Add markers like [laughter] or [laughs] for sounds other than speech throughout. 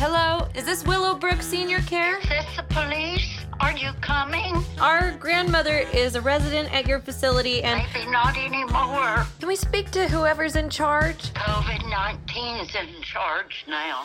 Hello, is this Willowbrook Senior Care? Is this the police? Are you coming? Our grandmother is a resident at your facility, and Maybe not anymore. Can we speak to whoever's in charge? COVID 19 is in charge now.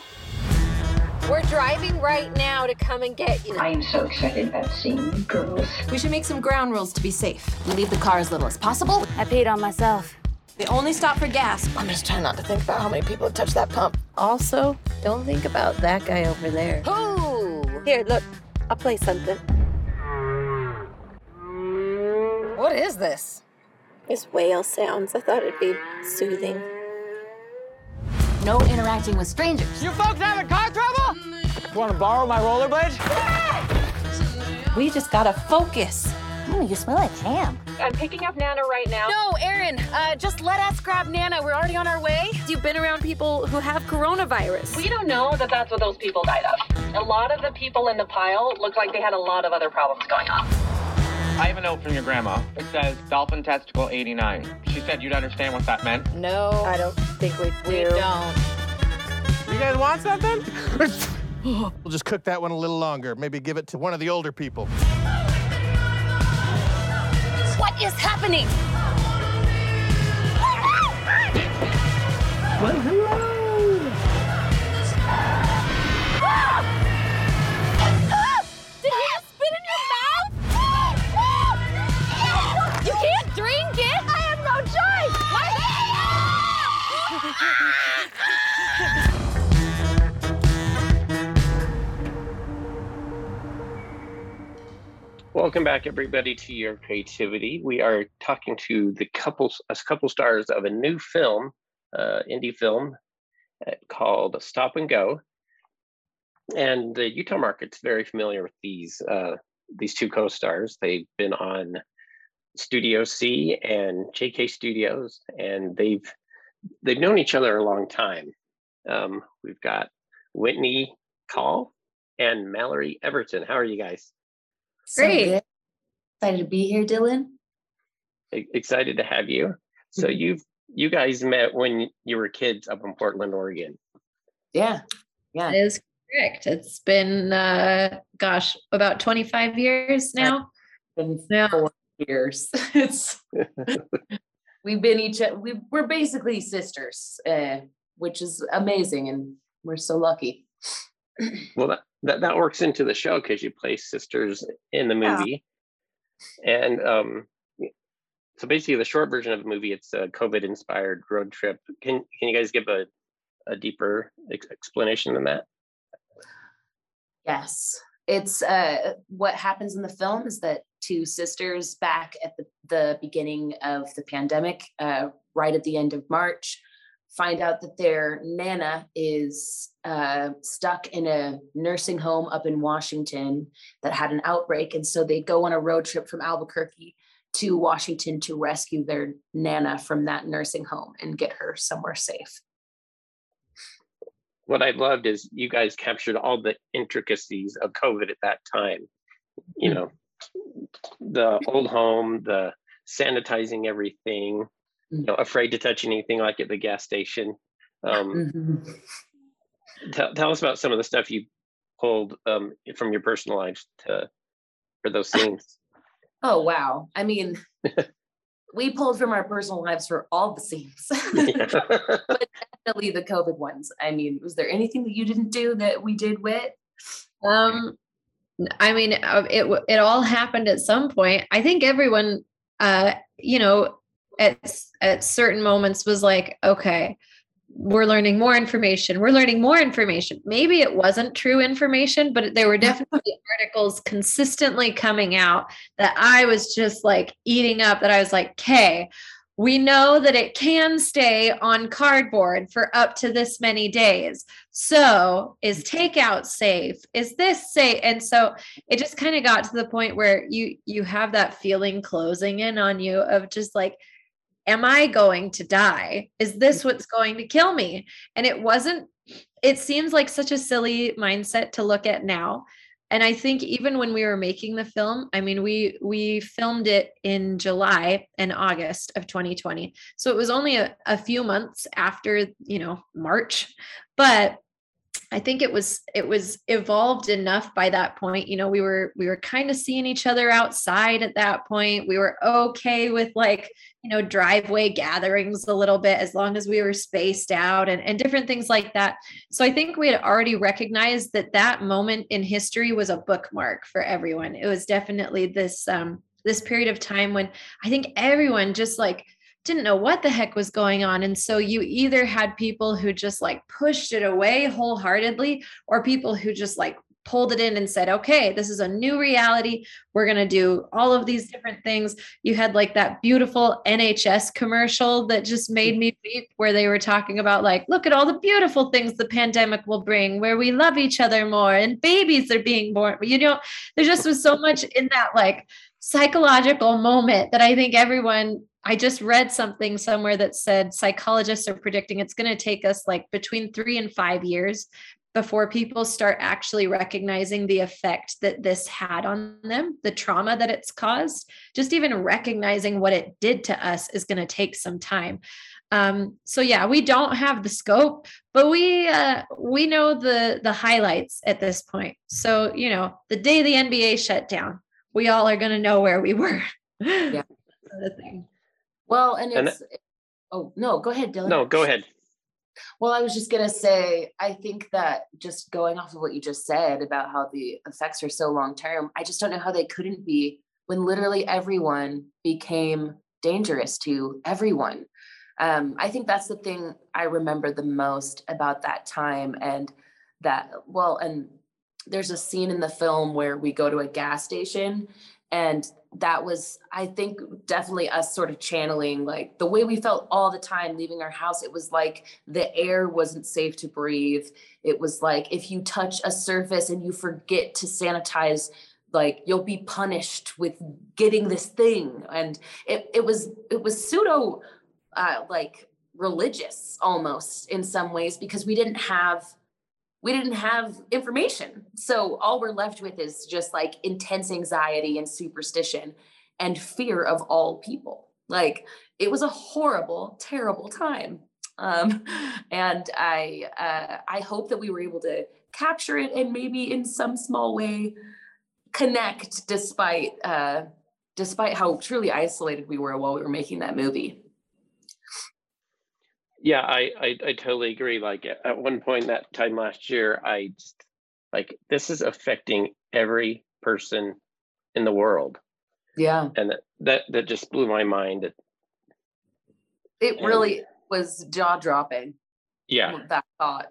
We're driving right now to come and get you. I am so excited about seeing you girls. We should make some ground rules to be safe. We leave the car as little as possible. I peed on myself. They only stop for gas. I'm just trying not to think about how many people have touched that pump. Also, don't think about that guy over there. Ooh. Here, look, I'll play something. What is this? It's whale sounds. I thought it'd be soothing. No interacting with strangers. You folks having car trouble? Want to borrow my rollerblade? We just gotta focus. Ooh, you smell like ham. I'm picking up Nana right now. No, Aaron, uh, just let us grab Nana. We're already on our way. You've been around people who have coronavirus. We don't know that that's what those people died of. A lot of the people in the pile look like they had a lot of other problems going on. I have a note from your grandma. It says dolphin testicle 89. She said you'd understand what that meant. No, I don't think we do. we don't. You guys want something? [laughs] we'll just cook that one a little longer. Maybe give it to one of the older people. What is happening? Did Welcome back, everybody, to your creativity. We are talking to the couple, a couple stars of a new film, uh, indie film uh, called Stop and Go. And the Utah market's very familiar with these uh, these two co-stars. They've been on Studio C and JK Studios, and they've they've known each other a long time. Um, we've got Whitney Call and Mallory Everton. How are you guys? Great. Excited to be here, Dylan. Excited to have you. So you've you guys met when you were kids up in Portland, Oregon. Yeah. Yeah. That is correct. It's been, uh, gosh, about 25 years now. Been four years. [laughs] it's [laughs] we've been each we we're basically sisters, uh, which is amazing and we're so lucky. Well, that that, that works into the show because you play sisters in the Yeah. movie, and um, so basically the short version of the movie it's a COVID-inspired road trip. Can can you guys give a a deeper ex- explanation than that? Yes. It's uh what happens in the film is that two sisters back at the, the beginning of the pandemic, uh, right at the end of March, find out that their nana is uh, stuck in a nursing home up in Washington that had an outbreak. And so they go on a road trip from Albuquerque to Washington to rescue their nana from that nursing home and get her somewhere safe. What I loved is you guys captured all the intricacies of COVID at that time. You know, the old home, the sanitizing everything, you know, afraid to touch anything like at the gas station. Um, Mhm. tell, tell us about some of the stuff you pulled um, from your personal lives to for those [laughs] scenes. Oh wow. I mean, [laughs] we pulled from our personal lives for all the scenes. [laughs] But definitely the COVID ones. I mean, was there anything that you didn't do that we did with? Um, I mean, uh, it it all happened at some point. I think everyone, uh, you know, at at certain moments was like, okay, we're learning more information. We're learning more information. Maybe it wasn't true information, but there were definitely articles consistently coming out that I was just like eating up. That I was like, okay. We know that it can stay on cardboard for up to this many days. So, is mm-hmm. takeout safe? Is this safe? And so it just kind of got to the point where you you have that feeling closing in on you of just like am I going to die? Is this mm-hmm. what's going to kill me? And it wasn't, it seems like such a silly mindset to look at now. And I think even when we were making the film, I mean, we we filmed it in July and August of 2020. So it was only a, a few months after, you know, March. But I think it was it was evolved enough by that point. You know, we were we were kind of seeing each other outside at that point. We were okay with like, you know, driveway gatherings a little bit as long as we were spaced out and, and different things like that. So I think we had already recognized that that moment in history was a bookmark for everyone. It was definitely this um this period of time when I think everyone just like didn't know what the heck was going on. And so you either had people who just like pushed it away wholeheartedly, or people who just like pulled it in and said, okay, this is a new reality. We're going to do all of these different things. You had like that beautiful NHS commercial that just made mm. me weep, where they were talking about, like, look at all the beautiful things the pandemic will bring, where we love each other more and babies are being born. You know, there just was so much in that like psychological moment that I think everyone I just read something somewhere that said psychologists are predicting it's going to take us like between three and five years before people start actually recognizing the effect that this had on them, the trauma that it's caused. Just even recognizing what it did to us is going to take some time. Um, so yeah, we don't have the scope, but we uh, we know the the highlights at this point. So you know, the day the NBA shut down, we all are going to know where we were. [laughs] Yeah. sort of thing. Well, and And it's oh no, go ahead, Dylan. No, go ahead. Well, I was just gonna say, I think that just going off of what you just said about how the effects are so long term, I just don't know how they couldn't be when literally everyone became dangerous to everyone. Um, I think that's the thing I remember the most about that time, and that well, and there's a scene in the film where we go to a gas station and that was i think definitely us sort of channeling like the way we felt all the time leaving our house it was like the air wasn't safe to breathe. It was like if you touch a surface and you forget to sanitize like you'll be punished with getting this thing. And it, it was it was pseudo uh, like religious almost in some ways because we didn't have we didn't have information. So all we're left with is just like intense anxiety and superstition and fear of all people. Like it was a horrible, terrible time. Um, [laughs] and I uh, I hope that we were able to capture it and maybe in some small way connect despite uh, despite how truly isolated we were while we were making that movie. Yeah, I, I I totally agree. Like at one point that time last year, I just like this is affecting every person in the world, Yeah. and that that, that just blew my mind. It And- really was jaw dropping. Yeah, That thought.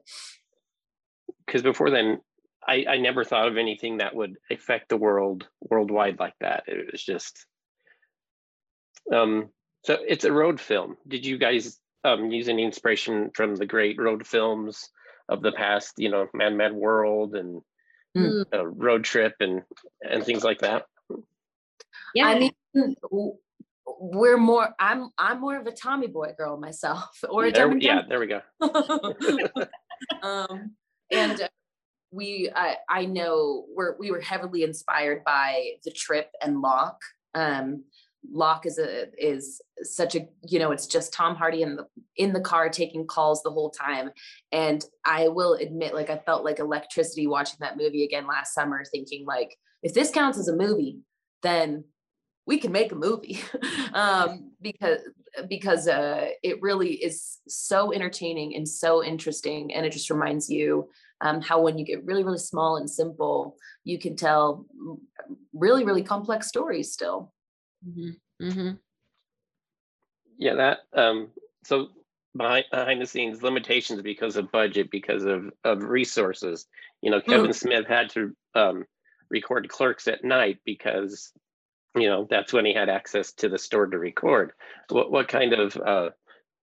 because before then, I I never thought of anything that would affect the world worldwide like that. It was just um. So it's a road film. Did you guys um use any inspiration from the great road films of the past? You know, Man Mad World and Mm. uh, Road Trip and and things like that. Yeah. I mean, we're more. I'm I'm more of a Tommy Boy girl myself, [laughs] or a There, yeah, there we go. [laughs] Um, and uh, we, I, I know we're we were heavily inspired by the trip and Locke. Um, Locke is a is such a you know it's just Tom Hardy in the in the car taking calls the whole time, and I will admit like I felt like electricity watching that movie again last summer, thinking like if this counts as a movie, then we can make a movie. [laughs] Um, because because uh, it really is so entertaining and so interesting, and it just reminds you um, how when you get really really small and simple, you can tell mm, really really complex stories still. Mm-hmm. Mm-hmm. Yeah, that um so behind behind the scenes limitations because of budget, because of of resources. You know, Kevin Smith had to um record Clerks at night because you know that's when he had access to the store to record. What what kind of uh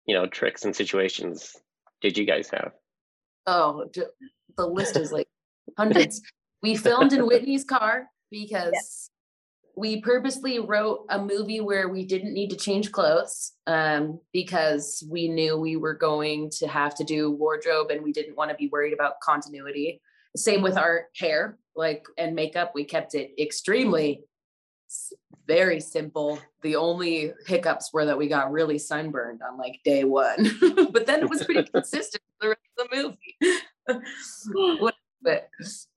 you know tricks and situations did you guys have? Oh, d- the list is like hundreds. We filmed in [laughs] Whitney's car because we purposely wrote a movie where we didn't need to change clothes um, because we knew we were going to have to do wardrobe and we didn't want to be worried about continuity. Same with our hair, like and makeup. We kept it extremely very simple. The only hiccups were that we got really sunburned on like day one, [laughs] but then it was pretty [laughs] consistent for the rest of the movie. [laughs] What-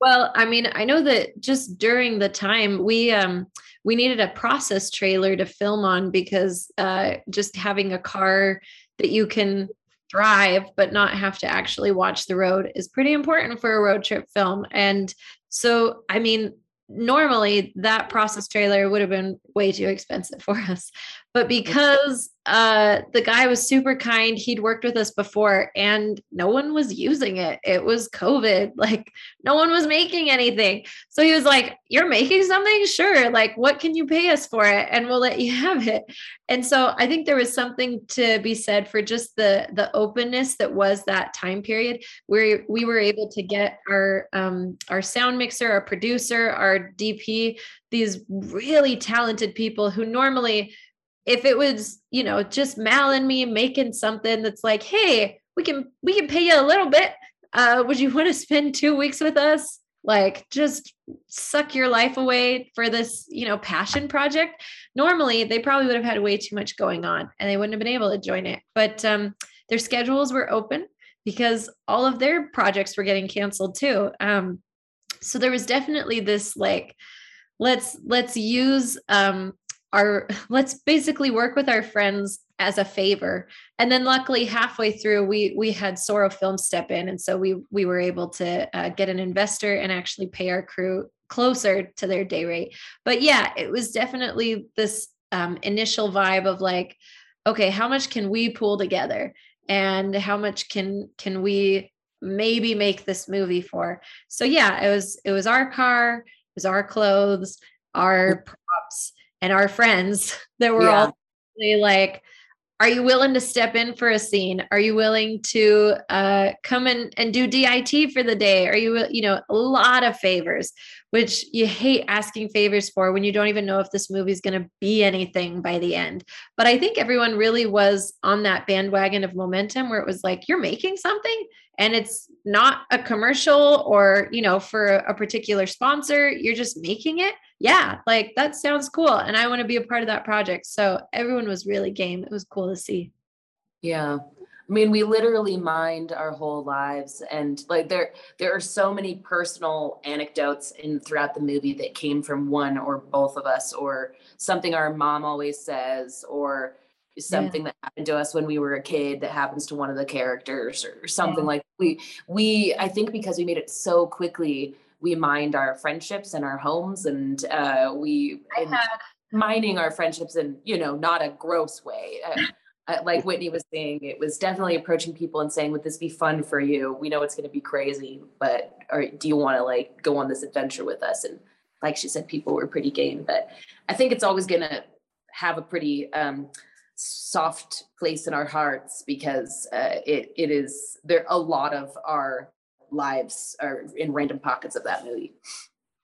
Well, I mean, I know that just during the time we um we needed a process trailer to film on because uh just having a car that you can drive but not have to actually watch the road is pretty important for a road trip film. And so, I mean, normally that process trailer would have been way too expensive [laughs] for us. But because uh the guy was super kind, he'd worked with us before and no one was using it. It was COVID. [laughs] Like no one was making anything. So he was like, You're making something? Sure. Like, what can you pay us for it? And we'll let you [laughs] have it. And so I think there was something to be said for just the the openness that was that time period where we were able to get our um our sound mixer, our producer, our DP, these really talented people who normally if it was, you know, just Mal and me making something that's like, hey, we can we can pay you a little bit uh, would you [laughs] want to spend two weeks with us? Like, just suck your life away for this, you know, passion project. Normally, they probably would have had way too much going on and they wouldn't have been able to join it. But um, their schedules were open because all of their projects were getting canceled too. Um, so there was definitely this like, let's let's use um, our let's basically work with our friends as a favor. And then luckily halfway through we we had Sorrow Film step in. And so we we were able to uh, get an investor and actually pay our crew closer to their day rate. But yeah it was definitely this um, initial vibe of like okay how much can we pull together? And how much can can we maybe make this movie for? So yeah it was it was our car it was our clothes our props and our friends [laughs] that were Yeah. all like are you willing to step in for a scene? Are you willing to uh, come in and do DIT for the day? Are you you know a lot of favors which you hate asking favors for when you don't even know if this movie is going to be anything by the end. But i think everyone really was on that bandwagon of momentum where it was like you're making something and it's not a commercial or you know for a particular sponsor. You're just making it yeah like that sounds cool and i want to be a part of that project so everyone was really game it was cool to see Yeah. I mean, we literally mined our whole lives and like there there are so many personal anecdotes in throughout the movie that came from one or both of us or something our mom always says or something that happened to us when we were a kid that happens to one of the characters or something like we we I think because we made it so quickly we mined our friendships and our homes and uh we and mining our friendships in you know not a gross way uh, uh, like Whitney was saying, it was definitely approaching people and saying, "Would this be fun for you? We know it's going to be crazy, but or do you want to like go on this adventure with us?" And like she said, people were pretty game. But I think it's always going to have a pretty um, soft place in our hearts because uh, it it is there. A lot of our lives are in random pockets of that movie.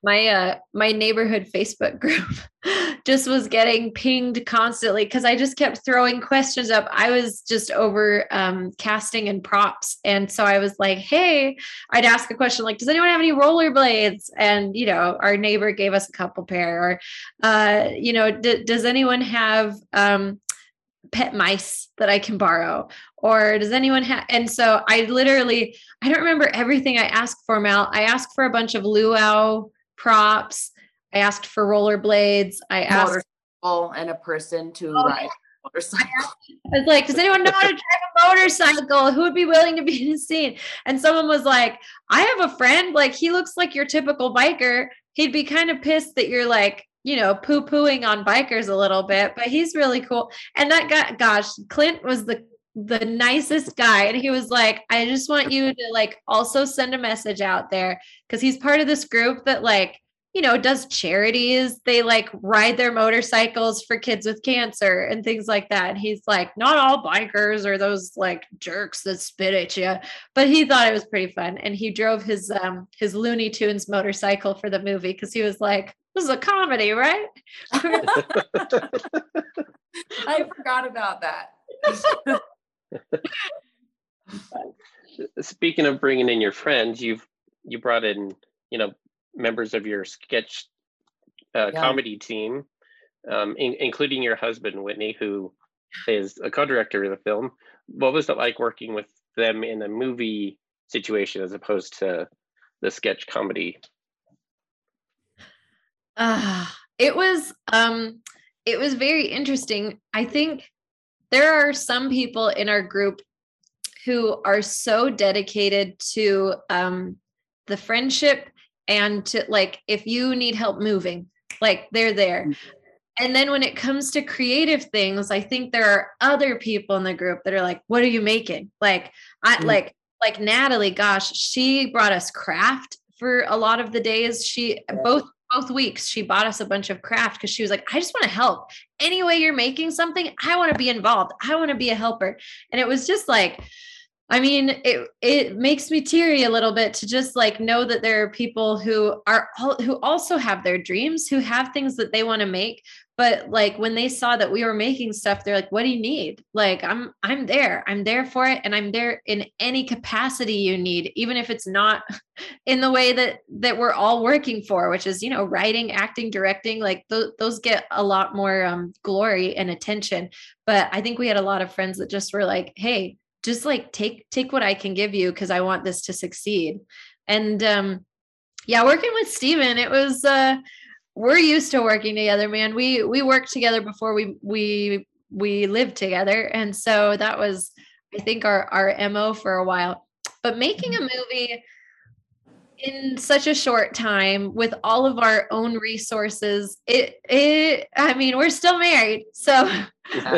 my uh my neighborhood facebook group [laughs] just was getting pinged constantly because i just kept throwing questions up. I was just over um casting and props. And so i was like hey i'd ask a question like does anyone have any rollerblades and you know our neighbor gave us a couple pair or uh you know d- does anyone have um pet mice that I can borrow? Or does anyone have? And so I literally, I don't remember everything I asked for, Mal. I asked for a bunch of luau props. I asked for rollerblades. I asked, Motorcycle and a person to Oh, ride motorcycle. [laughs] I was like, does anyone know how to drive a motorcycle? Who would be willing to be in the scene? And someone was like, I have a friend, like he looks like your typical biker. He'd be kind of pissed that you're like, you know, poo pooing on bikers a little bit, but he's really cool. And that guy, gosh, Clint was the the nicest guy. And he was like, I just want you to like also send a message out there because he's part of this group that like you know, does charities. They like ride their motorcycles for kids with cancer and things like that. And he's like, not all bikers are those like jerks that spit at you, but he thought it was pretty fun. And he drove his um his Looney Tunes motorcycle for the movie because he was like, this is a comedy, right? [laughs] I forgot about that. [laughs] Speaking of bringing in your friends, you've you brought in you know members of your sketch uh, Yeah. comedy team, um, in, including your husband Whitney, who is a co-director of the film. What was it like working with them in a movie situation as opposed to the sketch comedy? Uh, it was um it was very interesting. I think there are some people in our group who are so dedicated to um the friendship and to like if you need help moving, like they're there. And then when it comes to creative things, I think there are other people in the group that are like, what are you making? Like I Mm. like like Natalie, gosh, she brought us craft for a lot of the days. She both both weeks she bought us a bunch of craft because she was like, I just want to help. Any way you're making something, I want to be involved. I want to be a helper. And it was just like, I mean, it it makes me teary a little bit to just like know that there are people who are who also have their dreams, who have things that they want to make, but like when they saw that we were making stuff, they're like, "What do you need?" Like, I'm I'm there. I'm there for it and I'm there in any capacity you need, even if it's not [laughs] in the way that that we're all working for, which is, you know, writing, acting, directing, like th- those get a lot more um glory and attention. But I think we had a lot of friends that just were like, "Hey, just like take take what I can give you because I want this to succeed. And um yeah, working with Steven, it was uh we're used to working together, man. We we worked together before we we we lived together. And so that was I think our our MO for a while. But making a movie in such a short time with all of our own resources, it it I mean, we're still married. So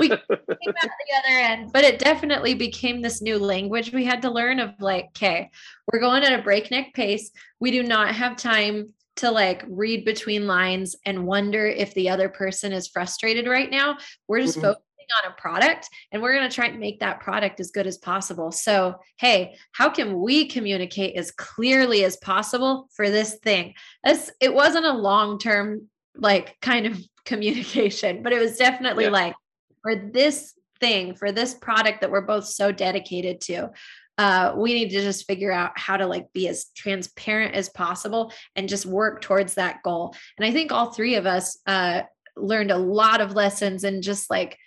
we came out the other end, but it definitely became this new language we had to learn of like, okay, we're going at a breakneck pace. We do not have time to like read between lines and wonder if the other person is frustrated right now. We're just Mhm. focusing on a product and we're going to try and make that product as good as possible. So, hey, how can we communicate as clearly as possible for this thing? This it wasn't a long-term like kind of [laughs] communication, but it was definitely Yeah. like for this thing, for this product that we're both so dedicated to, uh, we need to just figure out how to like be as transparent as possible and just work towards that goal. And I think all three of us uh, learned a lot of lessons and just like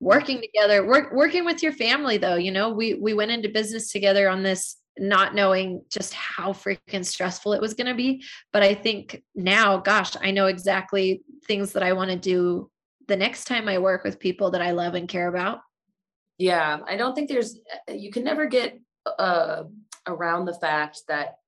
working together, work working with your family though. You know, we we went into business together on this not knowing just how freaking stressful it was going to be but i think now gosh i know exactly things that i want to do the next time i work with people that i love and care about Yeah, I don't think there's, uh, you can never get uh, around the fact that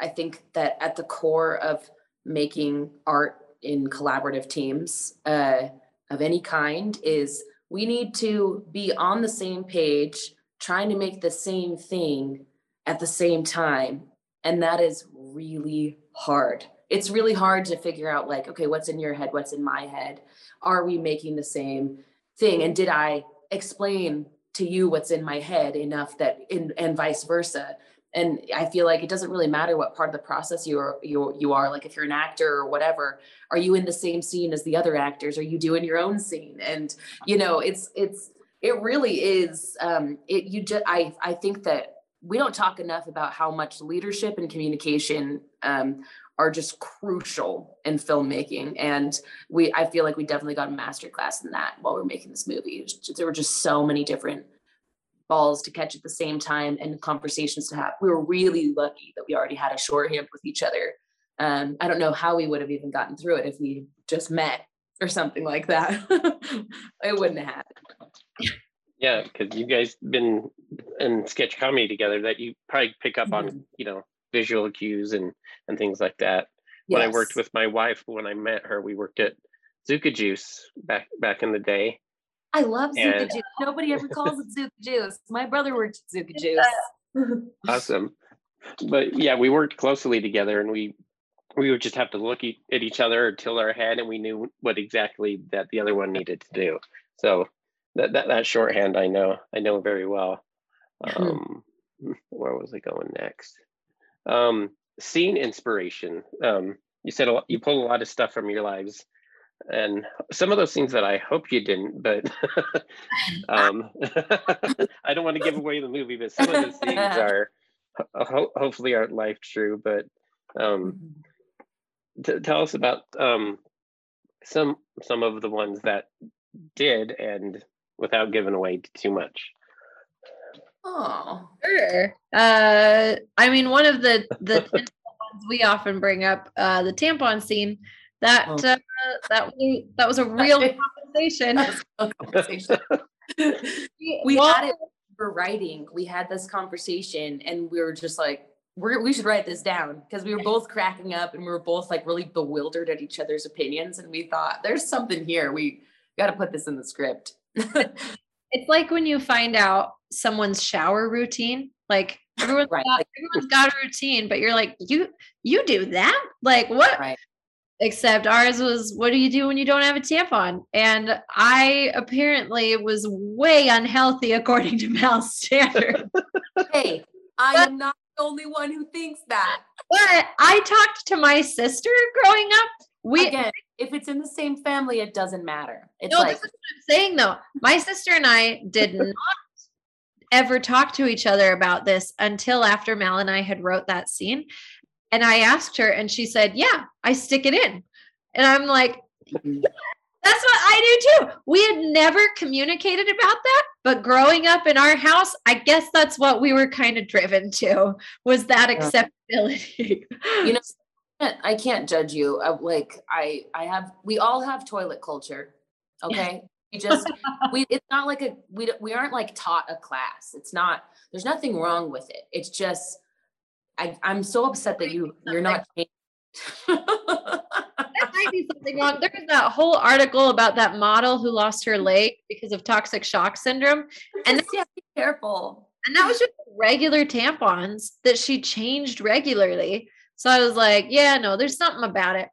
I think that at the core of making art in collaborative teams uh, of any kind is we need to be on the same page, trying to make the same thing at the same time. And that is really hard. It's really hard to figure out, like, okay, what's in your head? What's in my head? Are we making the same thing? And did I explain to you what's in my head enough that in and vice versa. And i feel like it doesn't really matter what part of the process you are you, you are. Like if you're an actor or whatever are you in the same scene as the other actors? Are you doing your own scene? And you know it's it's it really is um it you just i i think that we don't talk enough about how much leadership and communication um are just crucial in filmmaking. And we i feel like we definitely got a master class in that while we are making this movie. It was just- there were just so many different balls to catch at the same time and conversations to have. We were really lucky that we already had a shorthand with each other. Um, i don't know how we would have even gotten through it if we just met or something like that. [laughs] It wouldn't have happened. Yeah, because you guys been in sketch comedy together that you probably pick up on, Mhm. you know, visual cues and and things like that. When I worked with my wife, when I met her, we worked at Zuka Juice back back in the day. i love zuka And- juice nobody ever calls it zuka juice my brother worked at zuka [laughs] juice Awesome. But yeah, we worked closely together and we we would just have to look e- at each other or tilt our head and we knew what exactly that the other one needed to do. So that that, that shorthand I know I know very well. Um [laughs] where was I going next? Um scene inspiration. Um you said a lot, you pulled a lot of stuff from your lives, and some of those things that I hope you didn't, but [laughs] um, [laughs] I don't want to give away the movie. But some of those things [laughs] are ho- hopefully aren't life true. But um, t- tell us about um, some some of the ones that did, and without giving away too much. Oh, Sure. Uh, I mean, one of the the [laughs] ones we often bring up, uh, the tampon scene. That Oh. uh, that was [laughs] that was a real conversation. conversation. [laughs] we Well- had it for writing. We had this conversation, and we were just like, we're, we should write this down because we were both cracking up and we were both like really bewildered at each other's opinions. And we thought, there's something here. We got to put this in the script. It's like when you find out someone's shower routine. Like [laughs] everyone's Right, got, everyone's got a routine, but you're like, you you do that? Like what? Right. Except ours was, what do you do when you don't have a tampon? And I apparently was way unhealthy [laughs] according to Mal's standard. hey, I am not the only one who thinks that. but I talked to my sister growing up. We Again, if it's in the same family, it doesn't matter. It's no, like, this is what I'm saying though. My sister and I did [laughs] not ever talk to each other about this until after Mal and I had wrote that scene. And I asked her, and she said, Yeah, I stick it in. And I'm like, Mhm. That's what I do too. We had never communicated about that, but growing up in our house, I guess that's what we were kind of driven to was that acceptability. you know i can't judge you uh, like i i have we all have toilet culture okay we just we it's not like a we we aren't like taught a class it's not there's nothing wrong with it it's just i i'm so upset that you you're not there might be [laughs] something wrong. There was that whole article about that model who lost her leg because of toxic shock syndrome. And Just, yeah, be careful And that was just regular tampons that she changed regularly. So I was like, yeah, no, there's something about it.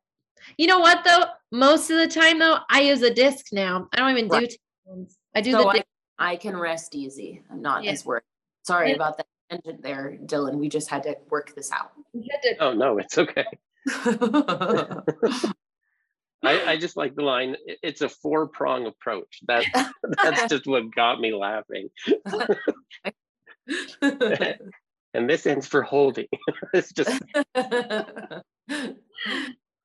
You know what though? Most of the time though, I use a disc now. I don't even do Right. tampons. I do so the I, disc. I can rest easy i'm not Yeah. as worried sorry And- about that tangent there dylan we just had to work this out to- Oh no, it's okay. [laughs] [laughs] I, I just like the line. It's a four prong approach. That [laughs] that's just what got me laughing. And this ends for holding. [laughs] it's just [laughs]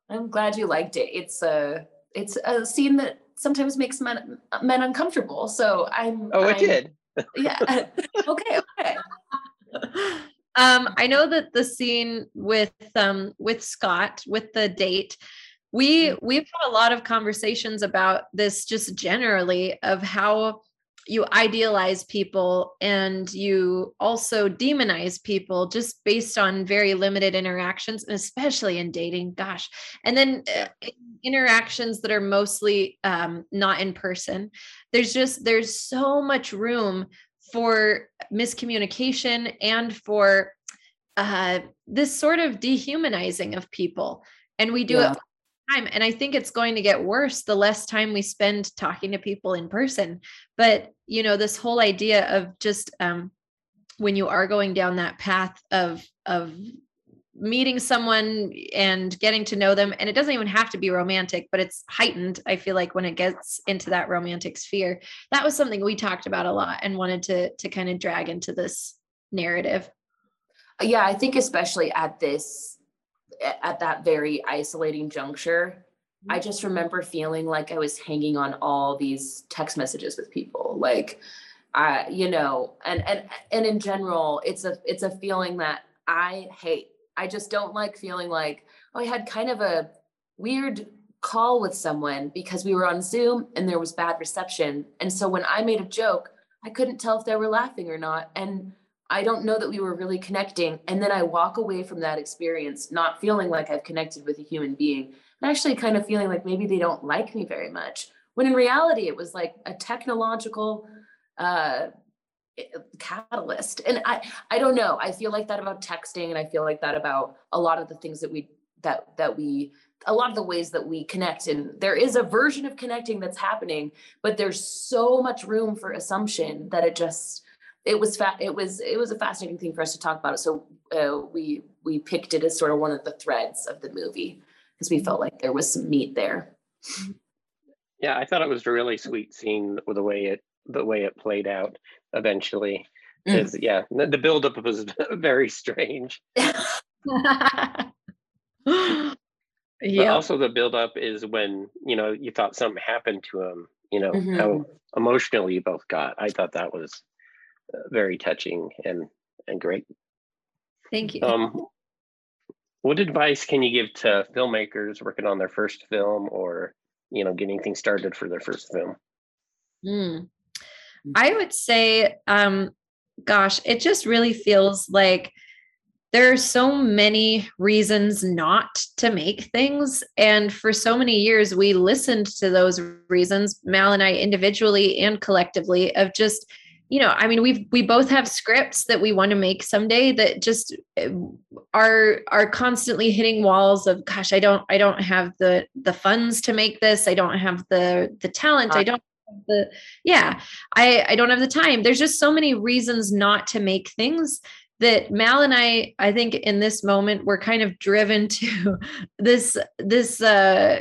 I'm glad you liked it. It's a it's a scene that sometimes makes men men uncomfortable. So I'm oh, it I'm- did. [laughs] Yeah. okay, okay. um i know that the scene with um with scott with the date we we've had a lot of conversations about this just generally of how you idealize people and you also demonize people just based on very limited interactions and especially in dating gosh. And then uh, interactions that are mostly um, not in person. There's just there's so much room for miscommunication and for uh, this sort of dehumanizing of people. And we do Yeah. it time and i think it's going to get worse the less time we spend talking to people in person. But you know this whole idea of just um, when you are going down that path of of meeting someone and getting to know them and it doesn't even have to be romantic but it's heightened i feel like when it gets into that romantic sphere. That was something we talked about a lot and wanted to to kind of drag into this narrative. Yeah, I think especially at this at that very isolating juncture, I just mm-hmm. remember feeling like I was hanging on all these text messages with people. Like I, you know, and and and in general, it's a it's a feeling that I hate. I just don't like feeling like oh, I had kind of a weird call with someone because we were on Zoom and there was bad reception. And so when I made a joke, I couldn't tell if they were laughing or not. And I don't know that we were really connecting. And then I walk away from that experience not feeling like I've connected with a human being and actually kind of feeling like maybe they don't like me very much. When in reality, it was like a technological uh, catalyst. And I, I don't know. I feel like that about texting, and I feel like that about a lot of the things that we that that we a lot of the ways that we connect and there is a version of connecting that's happening but there's so much room for assumption that it just it was fa- it was it was a fascinating thing for us to talk about so uh, we we picked it as sort of one of the threads of the movie because we felt like there was some meat there. Yeah, I thought it was a really sweet scene with the way it the way it played out eventually. Mm. Yeah, the, the buildup was [laughs] very strange. [laughs] Yeah. also the buildup is when you know you thought something happened to him. You know Mhm. how emotional you both got. I thought that was very touching and and great. Thank you. Um, what advice can you give to filmmakers working on their first film or you know getting things started for their first film? Mm. I would say, um, gosh, it just really feels like there are so many reasons not to make things. And for so many years, we listened to those reasons, Mal and I individually and collectively, of just, you know, I mean, we've we both have scripts that we want to make someday that just uh, are are constantly hitting walls of gosh, I don't I don't have the the funds to make this. I don't have the the talent. I don't the yeah i i don't have the time there's just so many reasons not to make things that mal and i i think in this moment we're kind of driven [laughs] to this this uh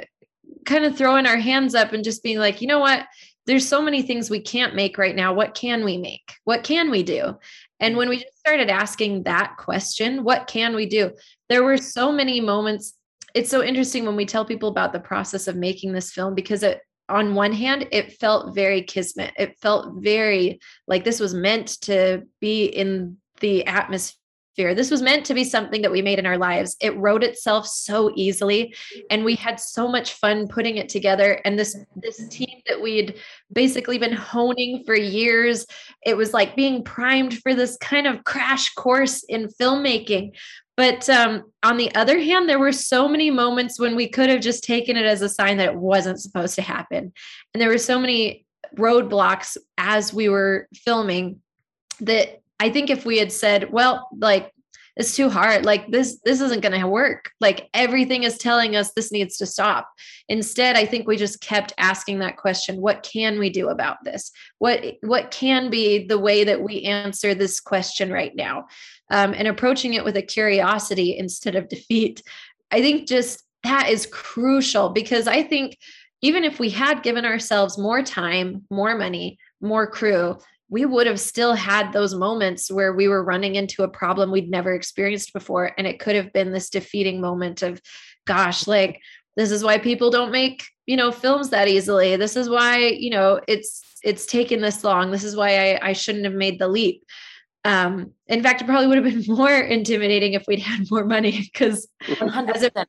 kind of throwing our hands up and just being like you know what there's so many things we can't make right now what can we make what can we do and when we just started asking that question what can we do there were so many moments it's so interesting when we tell people about the process of making this film because it on one hand, it felt very kismet. It felt very like this was meant to be in the atmosphere. This was meant to be something that we made in our lives. It wrote itself so easily, and we had so much fun putting it together. And this this team that we'd basically been honing for years, it was like being primed for this kind of crash course in filmmaking. But um, on the other hand, there were so many moments when we could have just taken it as a sign that it wasn't supposed to happen. And there were so many roadblocks as we were filming that I think if we had said, well, like, it's too hard like this this isn't going to work like everything is telling us this needs to stop. Instead i think we just kept asking that question what can we do about this? What what can be the way that we answer this question right now? Um, and approaching it with a curiosity instead of defeat. I think just that is crucial because i think even if we had given ourselves more time more money more crew we would have still had those moments where we were running into a problem we'd never experienced before and it could have been this defeating moment of gosh like this is why people don't make you know films that easily. This is why you know it's it's taken this long. This is why i, I shouldn't have made the leap. Um in fact it probably would have been [laughs] more intimidating if we'd had more money because it,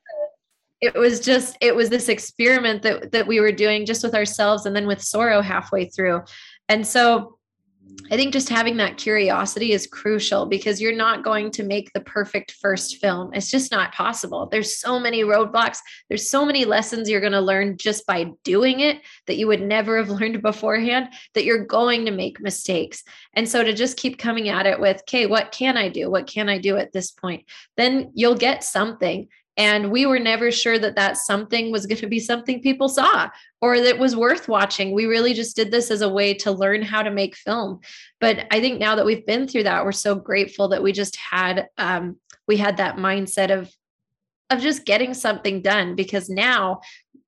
it was just it was this experiment that that we were doing just with ourselves and then with sorrow halfway through. And so I think just having that curiosity is crucial because you're not going to make the perfect first film. It's just not possible. There's so many roadblocks. There's so many lessons you're going to learn just by doing it that you would never have [laughs] learned beforehand that you're going to make mistakes. And so to just keep coming at it with, okay, what can I do? What can I do at this point? Then you'll get something. And we were never sure that that something was going to be something people saw or that was worth watching. We really just did this as a way to learn how to make film. But I think now that we've been through that, we're so grateful that we just had um, we had that mindset of of just getting something done because now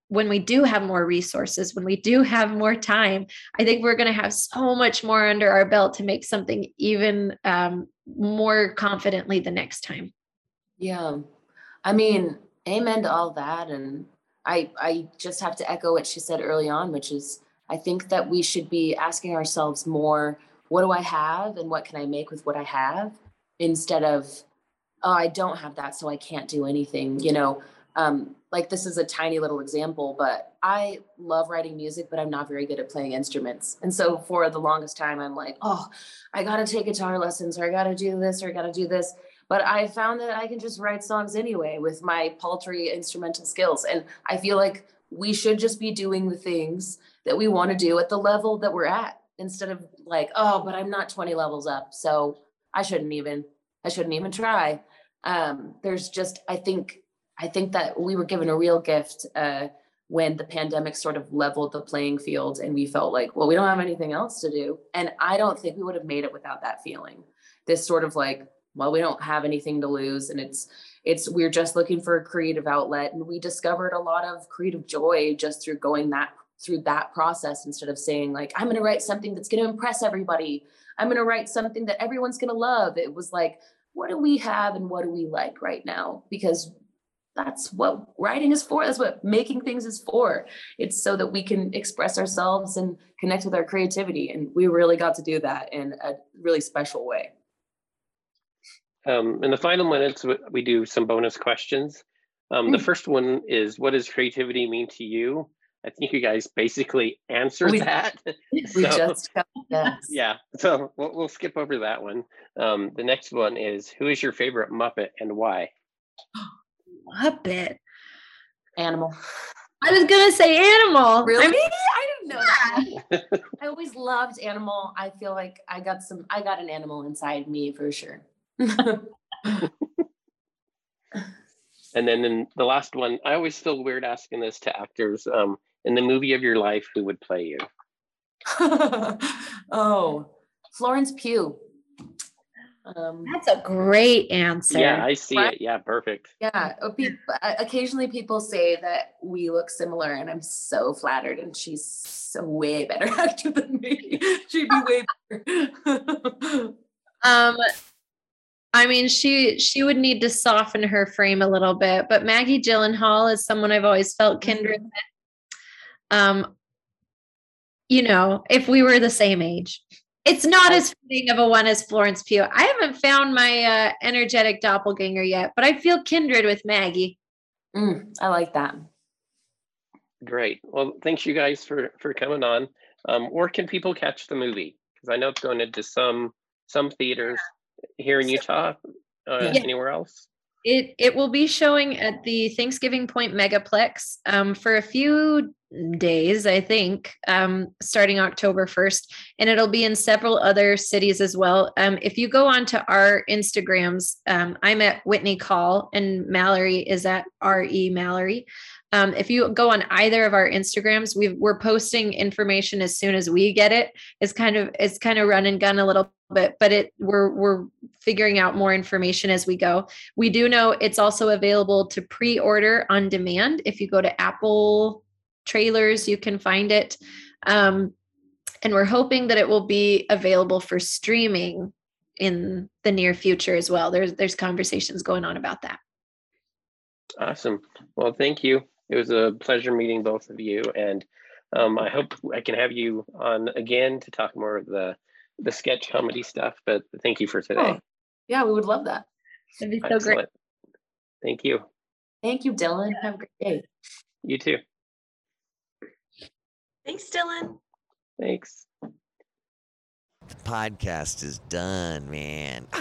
when we do have more resources, when we do have more time, I think we're going to have so much more under our belt to make something even um, more confidently the next time. Yeah. I mean, amen to all that. And I I just have to echo what she said early on, which is I think that we should be asking ourselves more, what do I have and what can I make with what I have? Instead of, oh, I don't have that, so I can't do anything. You know, um, like this is a tiny little example, but I love writing music, but I'm not very good at playing instruments. And so for the longest time, I'm like, oh, I gotta take guitar lessons or I gotta do this or I gotta do this but I found that I can just write songs anyway with my paltry instrumental skills. And I feel like we should just be doing the things that we want to do at the level that we're at instead of like, oh, but I'm not 20 levels up. So I shouldn't even, I shouldn't even try. Um, there's just, I think, I think that we were given a real gift uh, when the pandemic sort of leveled the playing field and we felt like, well, we don't have anything else to do. And I don't think we would have made it without that feeling. This sort of like, well, we don't have anything to lose. And it's it's we're just looking for a creative outlet and we discovered a lot of creative joy just through going that through that process instead of saying like i'm going to write something that's going to impress everybody. I'm going to write something that everyone's going to love. It was like what do we have and what do we like right now? Because that's what writing is for that's what making things is for. It's so that we can express ourselves and connect with our creativity and we really got to do that in a really special way Um, in the final minutes, we do some bonus questions. Um, the Mm. first one is, what does creativity mean to you? I think you guys basically answered We- that. [laughs] we So- just got [laughs] yes. Yeah, so we'll, we'll skip over that one. Um, the next one is, who is your favorite Muppet and why? [gasps] Muppet. animal I was gonna say animal. really I mean, i didn't know that [laughs] i always loved animal i feel like i got some i got an animal inside me for sure [laughs] And then in the last one, I always feel weird asking this to actors. Um, in the movie of your life, who would play you? [laughs] oh, Florence Pugh. Um, that's a great answer. Yeah, I see Right. it. Yeah, perfect. yeah, uh, peop- uh, occasionally people say that we look similar, and I'm so flattered. And she's so way better [laughs] actor than me. She'd be way better. Um, I mean, she she would need to soften her frame a little bit, but Maggie Gyllenhaal is someone I've always felt kindred with. Um, you know, if we were the same age, it's not as fitting of a one as Florence Pugh. I haven't found my uh, energetic doppelganger yet, but I feel kindred with Maggie. Mm, I like that. Great. Well, thanks you guys for for coming on. Um, where can people catch the movie? Because I know it's going into some some theaters here in Utah. Uh, Yeah. Anywhere else? It it will be showing at the Thanksgiving Point Megaplex um, for a few days, I think, um, starting October first, and it'll be in several other cities as well. Um, if you go onto our Instagrams, um, I'm at Whitney Call, and Mallory is at re Mallory. Um, if you go on either of our Instagrams, we we're posting information as soon as we get it. It's kind of it's kind of run and gun a little bit, but it we're we're figuring out more information as we go. We do know it's also available to pre-order on demand. If you go to Apple trailers, you can find it. Um, and we're hoping that it will be available for streaming in the near future as well. There's there's conversations going on about that. Awesome. Well, thank you. It was a pleasure meeting both of you, and um, I hope I can have you on again to talk more of the the sketch comedy stuff. But thank you for today. Oh, yeah, we would love that. It'd be so great. Thank you. Thank you, Dylan. Have a great day. You too. Thanks, Dylan. Thanks. The podcast is done, man. [laughs]